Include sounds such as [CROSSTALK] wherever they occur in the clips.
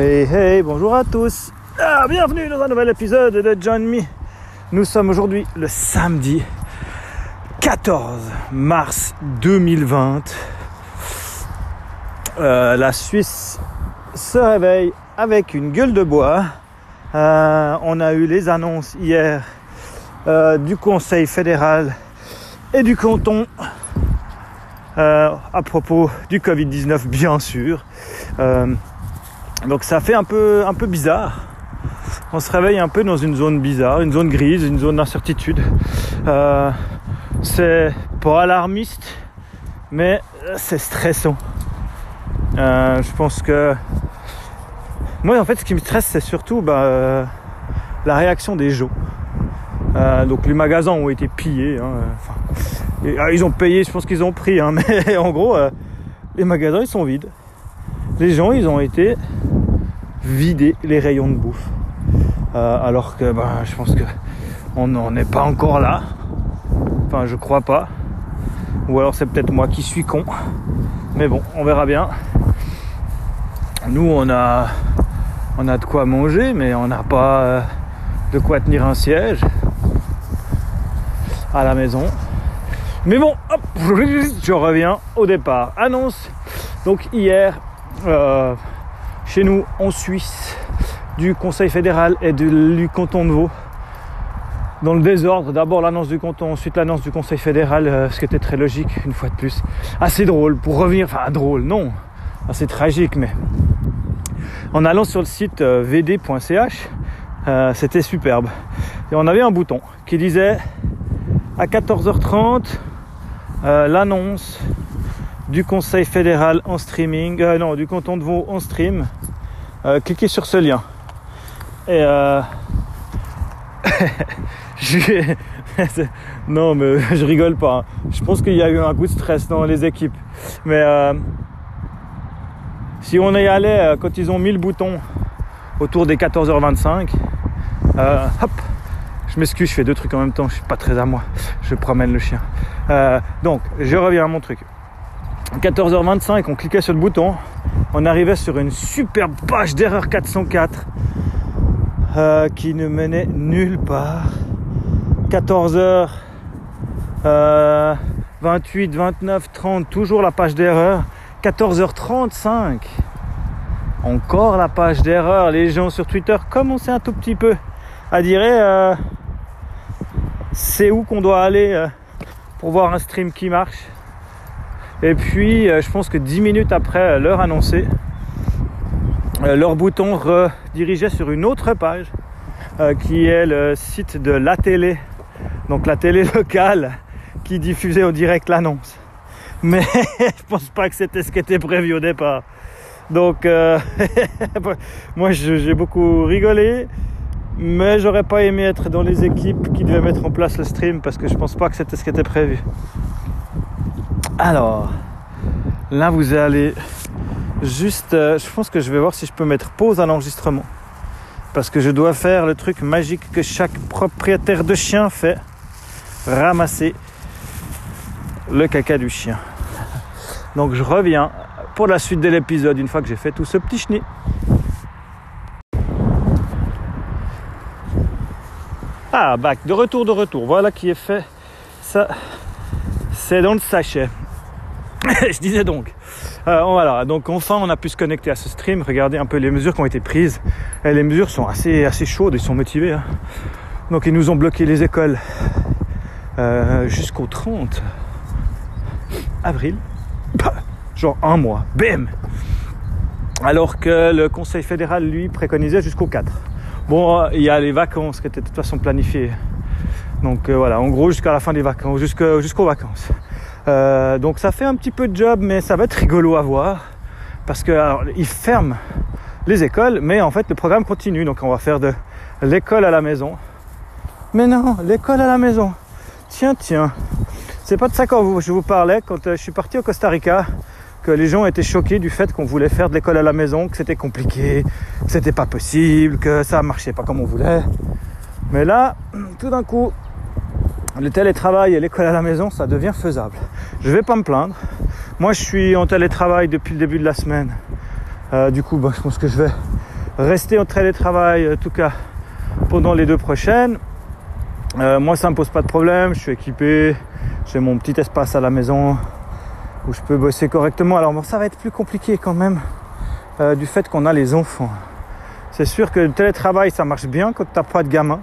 Hey hey, bonjour à tous. Ah, bienvenue dans un nouvel épisode de John Me. Nous sommes aujourd'hui le samedi 14 mars 2020. Euh, la Suisse se réveille avec une gueule de bois. Euh, on a eu les annonces hier euh, du Conseil fédéral et du canton à propos du Covid-19, bien sûr. Euh, donc ça fait un peu, un peu bizarre. On se réveille un peu dans une zone bizarre, une zone grise, une zone d'incertitude. Euh, c'est pas alarmiste, mais c'est stressant. Euh, je pense que moi, en fait, ce qui me stresse, c'est surtout bah, euh, la réaction des gens. Euh, donc les magasins ont été pillés. hein, ah, ils ont payé, je pense qu'ils ont pris, hein, [LAUGHS] mais en gros, euh, les magasins ils sont vides. Les gens ils ont été vidés les rayons de bouffe. Euh, alors que ben, je pense que on n'en est pas encore là. Enfin, je crois pas. Ou alors c'est peut-être moi qui suis con. Mais bon, on verra bien. Nous, on a, on a de quoi manger, mais on n'a pas euh, de quoi tenir un siège à la maison. Mais bon, hop, [LAUGHS] je reviens au départ. Annonce, donc hier, euh, chez nous en Suisse, du Conseil fédéral et du canton de Vaud, dans le désordre, d'abord l'annonce du canton, ensuite l'annonce du Conseil fédéral, euh, ce qui était très logique, une fois de plus. Assez drôle, pour revenir, enfin drôle, non, assez tragique, mais en allant sur le site euh, vd.ch, euh, c'était superbe. Et on avait un bouton qui disait à 14h30 euh, l'annonce du Conseil fédéral en streaming, euh, non, du canton de Vaud en stream. Euh, cliquez sur ce lien. Et euh, [LAUGHS] [LAUGHS] non, mais je rigole pas. hein. Je pense qu'il y a eu un coup de stress dans les équipes. Mais si on y allait euh, quand ils ont mis le bouton autour des 14h25, euh, hop, je m'excuse, je fais deux trucs en même temps, je suis pas très à moi. Je promène le chien. Donc, je reviens à mon truc. 14h25, on cliquait sur le bouton, on arrivait sur une superbe page d'erreur 404 euh, qui ne menait nulle part. 14h euh, 28, 29, 30, toujours la page d'erreur. 14h35, encore la page d'erreur. Les gens sur Twitter commençaient un tout petit peu à dire eh, euh, c'est où qu'on doit aller euh, pour voir un stream qui marche. Et puis, euh, je pense que 10 minutes après euh, l'heure annoncée, leur bouton redirigeait sur une autre page euh, qui est le site de la télé, donc la télé locale qui diffusait en direct l'annonce. Mais [LAUGHS] je pense pas que c'était ce qui était prévu au départ. Donc, [LAUGHS] moi j'ai beaucoup rigolé, mais j'aurais pas aimé être dans les équipes qui devaient mettre en place le stream parce que je pense pas que c'était ce qui était prévu. Alors, là vous allez juste, euh, je pense que je vais voir si je peux mettre pause à l'enregistrement. Parce que je dois faire le truc magique que chaque propriétaire de chien fait. Ramasser le caca du chien. Donc je reviens pour la suite de l'épisode une fois que j'ai fait tout ce petit chenille. Ah, bac, de retour, de retour. Voilà qui est fait. Ça, c'est dans le sachet. [LAUGHS] je disais donc. Euh, voilà, donc enfin on a pu se connecter à ce stream, regarder un peu les mesures qui ont été prises. Les mesures sont assez, assez chaudes, ils sont motivés. hein. Donc ils nous ont bloqué les écoles euh, jusqu'au 30 avril. Genre un mois. Bam Alors que le Conseil fédéral, lui, préconisait jusqu'au 4. Bon, il y a les vacances qui étaient de toute façon planifiées. Donc euh, voilà, en gros jusqu'à la fin des vacances, jusqu'aux vacances. Euh, donc ça fait un petit peu de job, mais ça va être rigolo à voir. Parce que alors, ils ferment les écoles, mais en fait le programme continue. Donc on va faire de l'école à la maison. Mais non, l'école à la maison. Tiens, tiens. C'est pas de ça que je vous parlais quand euh, je suis parti au Costa Rica, que les gens étaient choqués du fait qu'on voulait faire de l'école à la maison, que c'était compliqué, que c'était pas possible, que ça marchait pas comme on voulait. Mais là, tout d'un coup, le télétravail et l'école à la maison, ça devient faisable. Je vais pas me plaindre. Moi, je suis en télétravail depuis le début de la semaine. Euh, du coup, bah, je pense que je vais rester en télétravail, en tout cas pendant les deux prochaines. Euh, moi, ça me pose pas de problème. Je suis équipé. J'ai mon petit espace à la maison où je peux bosser correctement. Alors, bon, ça va être plus compliqué quand même euh, du fait qu'on a les enfants. C'est sûr que le télétravail, ça marche bien quand t'as pas de gamins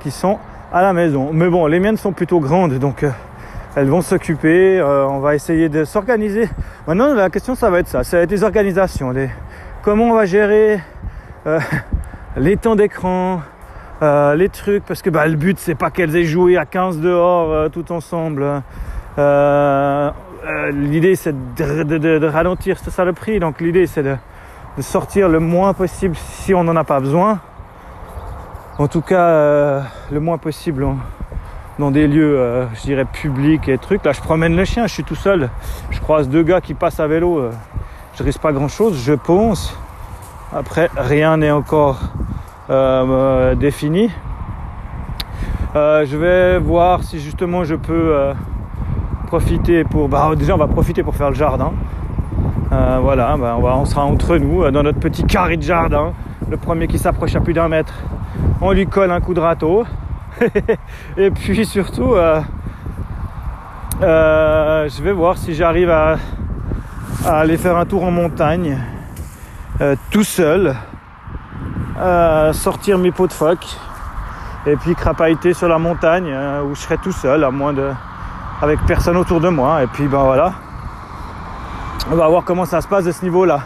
qui sont à la maison. Mais bon, les miennes sont plutôt grandes, donc euh, elles vont s'occuper. on va essayer de s'organiser. Maintenant, la question, ça va être ça. Ça va être les organisations. Comment on va gérer [LAUGHS] les temps d'écran, euh, les trucs, parce que bah, le but c'est pas qu'elles aient joué à 15 dehors euh, tout ensemble. Euh, l'idée c'est de, ralentir cette saloperie, donc l'idée c'est de, sortir le moins possible si on n'en a pas besoin. En tout cas, le moins possible dans des lieux, je dirais, publics et trucs. Là, je promène le chien, je suis tout seul. Je croise deux gars qui passent à vélo. je risque pas grand chose, je pense. Après, rien n'est encore euh, défini. Euh, je vais voir si justement je peux euh, profiter pour. Bah, déjà, on va profiter pour faire le jardin. voilà, bah, on sera entre nous dans notre petit carré de jardin. Le premier qui s'approche à plus d'un mètre, on lui colle un coup de râteau. [LAUGHS] Et puis surtout, je vais voir si j'arrive à, aller faire un tour en montagne tout seul sortir mes pots de phoque et puis crapailler sur la montagne euh, où je serai tout seul, à moins de. avec personne autour de moi. Et puis ben voilà. On va voir comment ça se passe de ce niveau-là.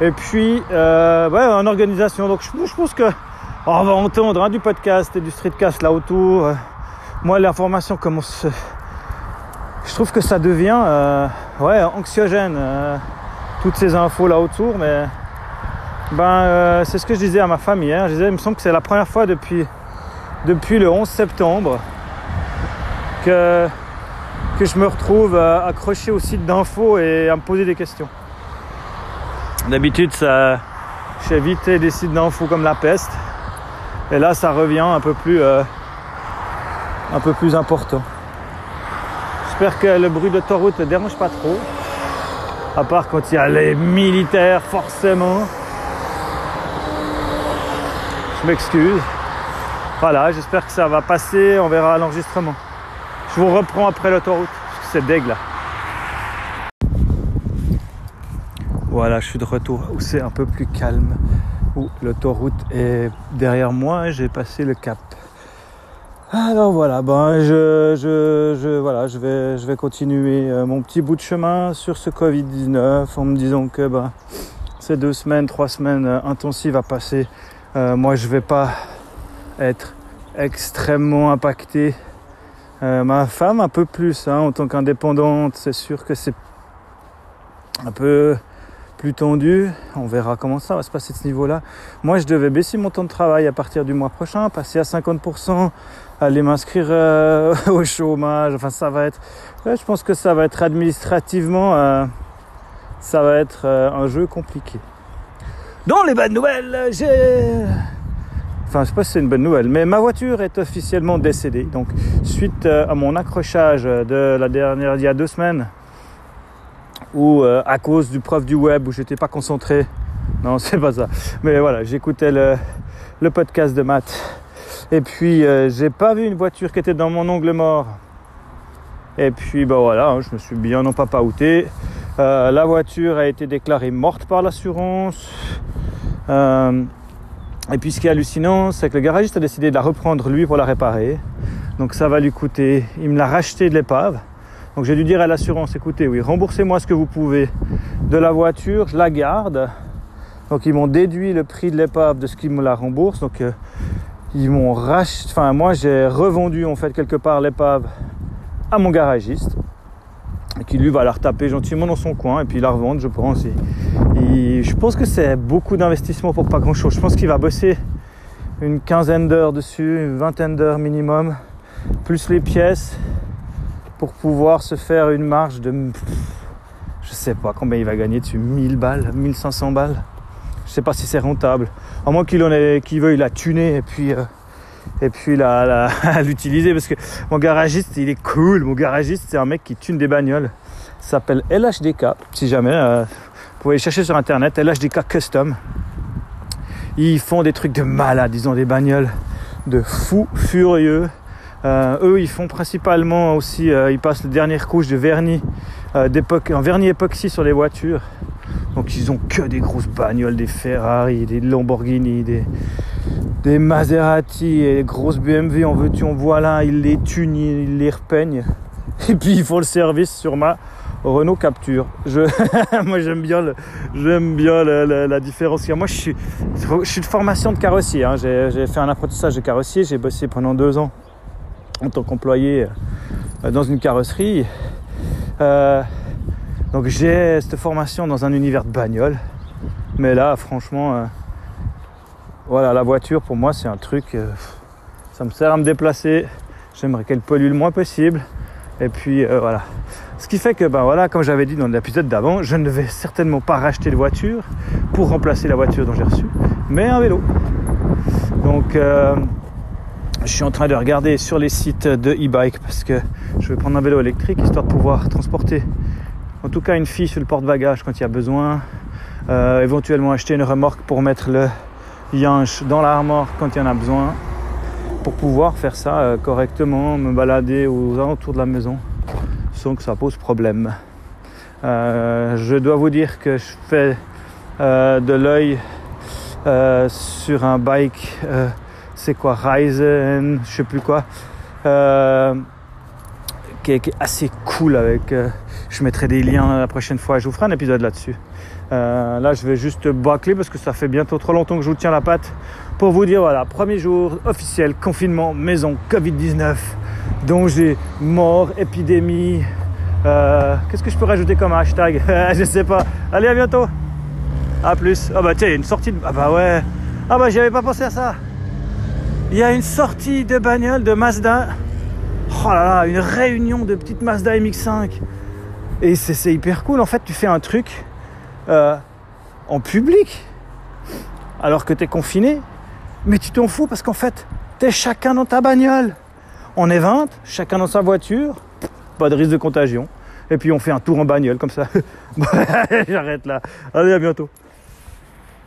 Et puis, euh, ouais, en organisation. Donc je, pense que on va entendre hein, du podcast et du streetcast là autour. moi, l'information commence. Je trouve que ça devient euh, anxiogène. toutes ces infos là autour, mais ben, euh, c'est ce que je disais à ma femme hier. Je disais, il me semble que c'est la première fois depuis, le 11 septembre que, que je me retrouve euh, accroché au site d'infos et à me poser des questions. D'habitude, ça, j'ai évité des sites d'infos comme la peste. Et là, ça revient un peu plus, euh, un peu plus important. J'espère que le bruit d'autoroute ne dérange pas trop. À part quand il y a les militaires, forcément. Je m'excuse. Voilà, j'espère que ça va passer. On verra l'enregistrement. Je vous reprends après l'autoroute. C'est deg là. Voilà, je suis de retour où c'est un peu plus calme. L'autoroute est derrière moi. J'ai passé le cap. Alors voilà, ben je, je, je, voilà, je, vais, je vais continuer euh, mon petit bout de chemin sur ce Covid-19 en me disant que ben, ces deux semaines, trois semaines euh, intensives à passer euh, moi, je vais pas être extrêmement impacté. Ma femme, un peu plus, hein, en tant qu'indépendante, c'est sûr que c'est un peu plus tendu. On verra comment ça va se passer de ce niveau-là. Moi, je devais baisser mon temps de travail à partir du mois prochain, passer à 50%, aller m'inscrire euh, [LAUGHS] au chômage. Enfin, ça va être. je pense que ça va être administrativement, ça va être un jeu compliqué. Dans les bonnes nouvelles, j'ai... Enfin, je sais pas si c'est une bonne nouvelle, mais ma voiture est officiellement décédée. Donc, suite euh, à mon accrochage de la dernière, il y a deux semaines, ou euh, à cause du prof du web où j'étais pas concentré. Non, [LAUGHS] c'est pas ça. Mais voilà, j'écoutais le, podcast de maths. Et puis, euh, j'ai pas vu une voiture qui était dans mon ongle mort. Et puis, bah voilà, hein, je me suis bien non pas paouté. Euh, la voiture a été déclarée morte par l'assurance. Euh, et puis ce qui est hallucinant, c'est que le garagiste a décidé de la reprendre lui pour la réparer. Donc ça va lui coûter, il me l'a racheté de l'épave. Donc j'ai dû dire à l'assurance, écoutez, oui, remboursez-moi ce que vous pouvez de la voiture, je la garde. Donc ils m'ont déduit le prix de l'épave de ce qu'ils me la remboursent. Donc euh, ils m'ont racheté, enfin moi j'ai revendu en fait quelque part l'épave à mon garagiste qui lui va la retaper gentiment dans son coin et puis la revendre, je pense. Je pense que c'est beaucoup d'investissement pour pas grand chose. Je pense qu'il va bosser une quinzaine d'heures dessus, une vingtaine d'heures minimum, plus les pièces pour pouvoir se faire une marge de. Je sais pas combien il va gagner dessus, 1000 balles, 1500 balles. Je sais pas si c'est rentable. À moins qu'il en ait, qu'il veuille la tuner et puis. Euh, et puis [LAUGHS] l'utiliser parce que mon garagiste il est cool. Mon garagiste c'est un mec qui tune des bagnoles. S'appelle LHDK. Si jamais, euh, vous pouvez chercher sur internet LHDK Custom. Ils font des trucs de malade, ils ont des bagnoles de fous furieux. Euh, eux, ils font principalement aussi, euh, ils passent la dernière couche de vernis, euh, un vernis époxy sur les voitures. Donc ils ont que des grosses bagnoles, des Ferrari, des Lamborghini, des, Maserati des grosses BMW. En veux-tu, en voilà, ils les tunent, ils les repeignent. [LAUGHS] Et puis ils font le service sur ma Renault Capture. Je, [LAUGHS] moi j'aime bien, la différence. Moi je suis, je suis de formation de carrossier. Hein. J'ai, j'ai fait un apprentissage de carrossier. J'ai bossé pendant deux ans en tant qu'employé euh, dans une carrosserie. Euh, donc j'ai cette formation dans un univers de bagnole. Mais là, franchement, euh, voilà, la voiture pour moi c'est un truc. ça me sert à me déplacer. J'aimerais qu'elle pollue le moins possible. Et puis voilà. Ce qui fait que, ben voilà, comme j'avais dit dans l'épisode d'avant, je ne vais certainement pas racheter de voiture pour remplacer la voiture dont j'ai reçu, mais un vélo. Donc je suis en train de regarder sur les sites de e-bike parce que je vais prendre un vélo électrique histoire de pouvoir transporter en tout cas une fille sur le porte-bagages quand il y a besoin. Euh, éventuellement acheter une remorque pour mettre le yanche dans la remorque quand il y en a besoin. Pour pouvoir faire ça euh, correctement, me balader aux alentours de la maison sans que ça pose problème. Euh, je dois vous dire que je fais de l'œil sur un bike c'est quoi Ryzen, je sais plus quoi, euh, qui, est, assez cool avec. Euh, je mettrai des liens la prochaine fois. Je vous ferai un épisode là-dessus. Euh, là, je vais juste bâcler parce que ça fait bientôt trop longtemps que je vous tiens la patte pour vous dire voilà, premier jour officiel, confinement, maison, Covid-19, danger, mort, épidémie. Qu'est-ce que je peux rajouter comme hashtag? [LAUGHS] Je sais pas. Allez, à bientôt. A plus. Ah bah tiens, une sortie de. Ah bah ouais. Ah bah j'y avais pas pensé à ça il y a une sortie de bagnole de Mazda. Oh là là, une réunion de petites Mazda MX5. Et c'est hyper cool. En fait, tu fais un truc euh, en public alors que tu es confiné. Mais tu t'en fous parce qu'en fait, tu es chacun dans ta bagnole. On est 20, chacun dans sa voiture. Pas de risque de contagion. Et puis on fait un tour en bagnole comme ça. [LAUGHS] J'arrête là. Allez, à bientôt.